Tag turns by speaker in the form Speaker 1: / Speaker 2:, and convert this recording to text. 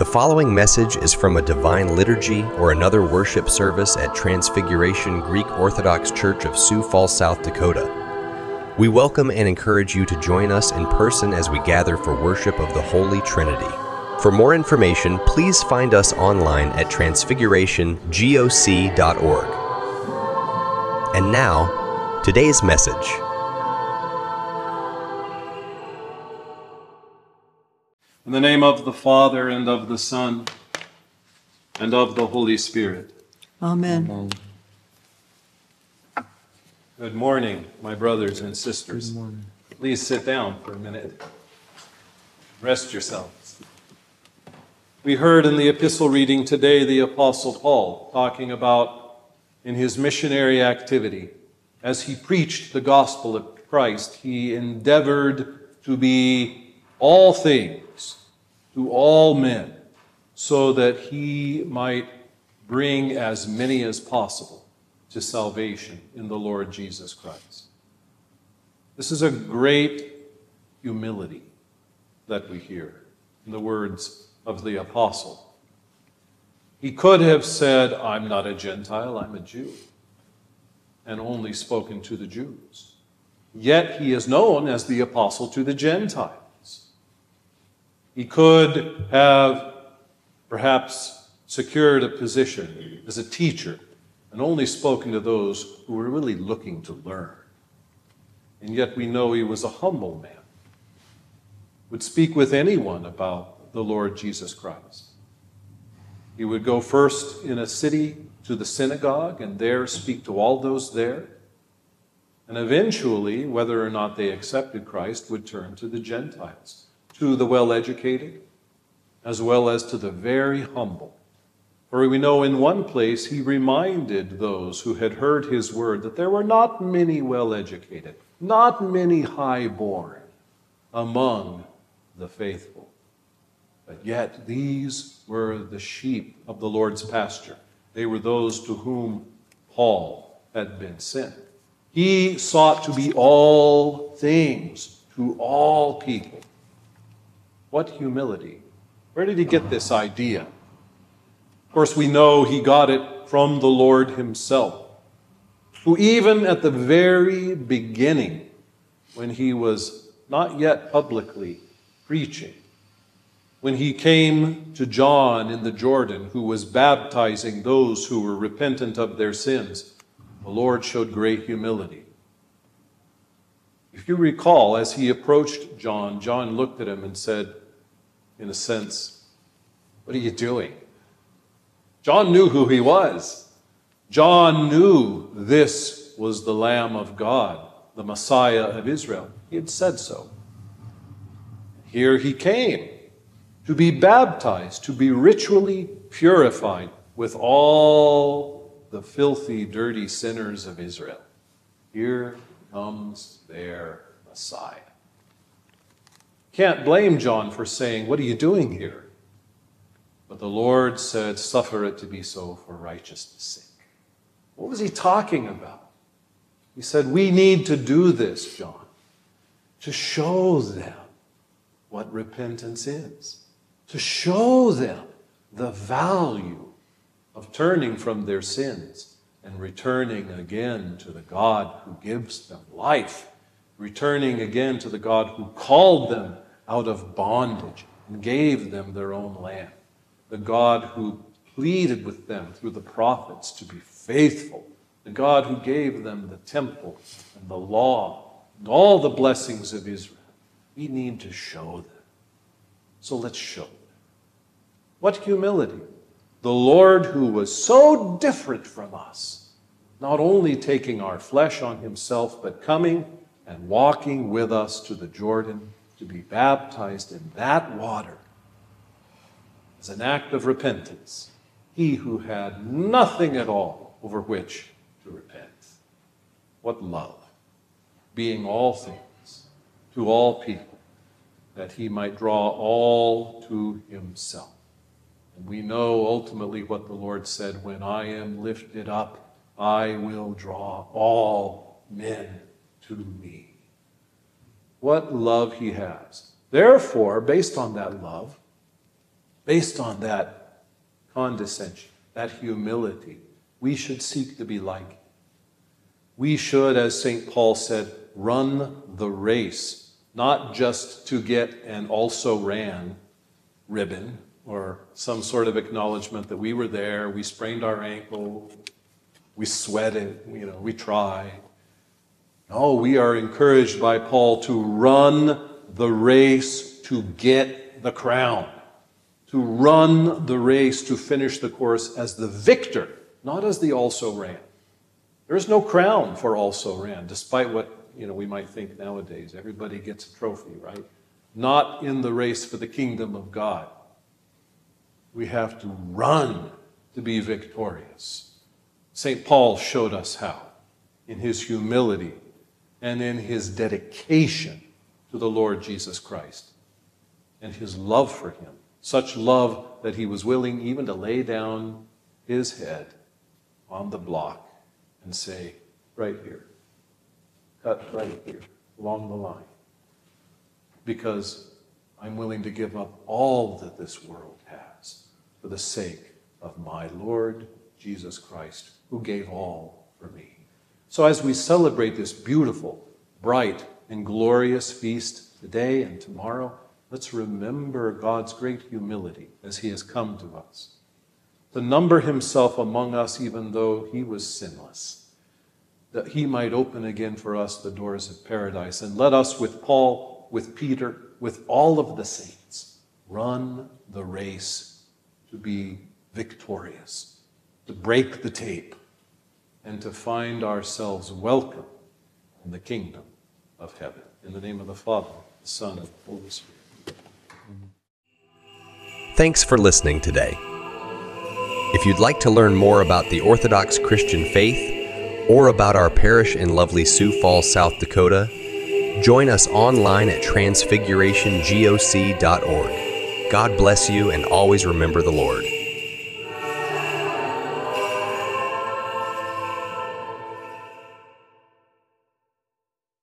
Speaker 1: The following message is from a divine liturgy or another worship service at Transfiguration Greek Orthodox Church of Sioux Falls, South Dakota. We welcome and encourage you to join us in person as we gather for worship of the Holy Trinity. For more information, please find us online at transfigurationgoc.org. And now, today's message.
Speaker 2: In the name of the Father, and of the Son, and of the Holy Spirit.
Speaker 3: Amen.
Speaker 2: Good morning, my brothers and sisters. Please sit down for a minute. Rest yourselves. We heard in the epistle reading today the Apostle Paul talking about in his missionary activity. As he preached the gospel of Christ, he endeavored to be all things to all men so that he might bring as many as possible to salvation in the Lord Jesus Christ. This is a great humility that we hear in the words of the apostle. He could have said, I'm not a Gentile, I'm a Jew, and only spoken to the Jews. Yet he is known as the apostle to the Gentiles. He could have perhaps secured a position as a teacher and only spoken to those who were really looking to learn. And yet we know he was a humble man, would speak with anyone about the Lord Jesus Christ. He would go first in a city to the synagogue and there speak to all those there. And eventually, whether or not they accepted Christ, would turn to the Gentiles to the well educated as well as to the very humble. For we know in one place he reminded those who had heard his word that there were not many well educated, not many high born among the faithful. But yet these were the sheep of the Lord's pasture. They were those to whom Paul had been sent. He sought to be all things to all people. What humility. Where did he get this idea? Of course, we know he got it from the Lord himself, who, even at the very beginning, when he was not yet publicly preaching, when he came to John in the Jordan, who was baptizing those who were repentant of their sins, the Lord showed great humility. If you recall, as he approached John, John looked at him and said, in a sense, What are you doing? John knew who he was. John knew this was the Lamb of God, the Messiah of Israel. He had said so. Here he came to be baptized, to be ritually purified with all the filthy, dirty sinners of Israel. Here comes their Messiah. Can't blame John for saying, What are you doing here? But the Lord said, Suffer it to be so for righteousness' sake. What was he talking about? He said, We need to do this, John, to show them what repentance is, to show them the value of turning from their sins and returning again to the God who gives them life returning again to the God who called them out of bondage and gave them their own land, the God who pleaded with them through the prophets to be faithful, the God who gave them the temple and the law and all the blessings of Israel. We need to show them. So let's show them. What humility! The Lord who was so different from us, not only taking our flesh on himself, but coming and walking with us to the Jordan to be baptized in that water as an act of repentance. He who had nothing at all over which to repent. What love, being all things to all people, that he might draw all to himself. We know ultimately what the Lord said when I am lifted up, I will draw all men to me. What love he has. Therefore, based on that love, Based on that condescension, that humility, we should seek to be like him. We should, as St. Paul said, run the race, not just to get an also ran ribbon or some sort of acknowledgement that we were there, we sprained our ankle, we sweated, you know, we try. No, we are encouraged by Paul to run the race to get the crown, to run the race to finish the course as the victor, not as the also ran. There is no crown for also ran, despite what you know we might think nowadays. Everybody gets a trophy, right? Not in the race for the kingdom of God. We have to run to be victorious. St. Paul showed us how in his humility and in his dedication to the Lord Jesus Christ and his love for him. Such love that he was willing even to lay down his head on the block and say, right here, cut right here, along the line. Because I'm willing to give up all that this world has for the sake of my Lord Jesus Christ, who gave all for me. So as we celebrate this beautiful, bright, and glorious feast today and tomorrow, let's remember God's great humility as he has come to us. To number himself among us even though he was sinless, that he might open again for us the doors of paradise. And let us, with Paul, with Peter, with all of the saints, run the race to be victorious, to break the tape, and to find ourselves welcome in the kingdom of heaven. In the name of the Father, the Son, and the Holy Spirit.
Speaker 1: Thanks for listening today. If you'd like to learn more about the Orthodox Christian faith or about our parish in lovely Sioux Falls, South Dakota, join us online at transfigurationgoc.org. God bless you and always remember the Lord.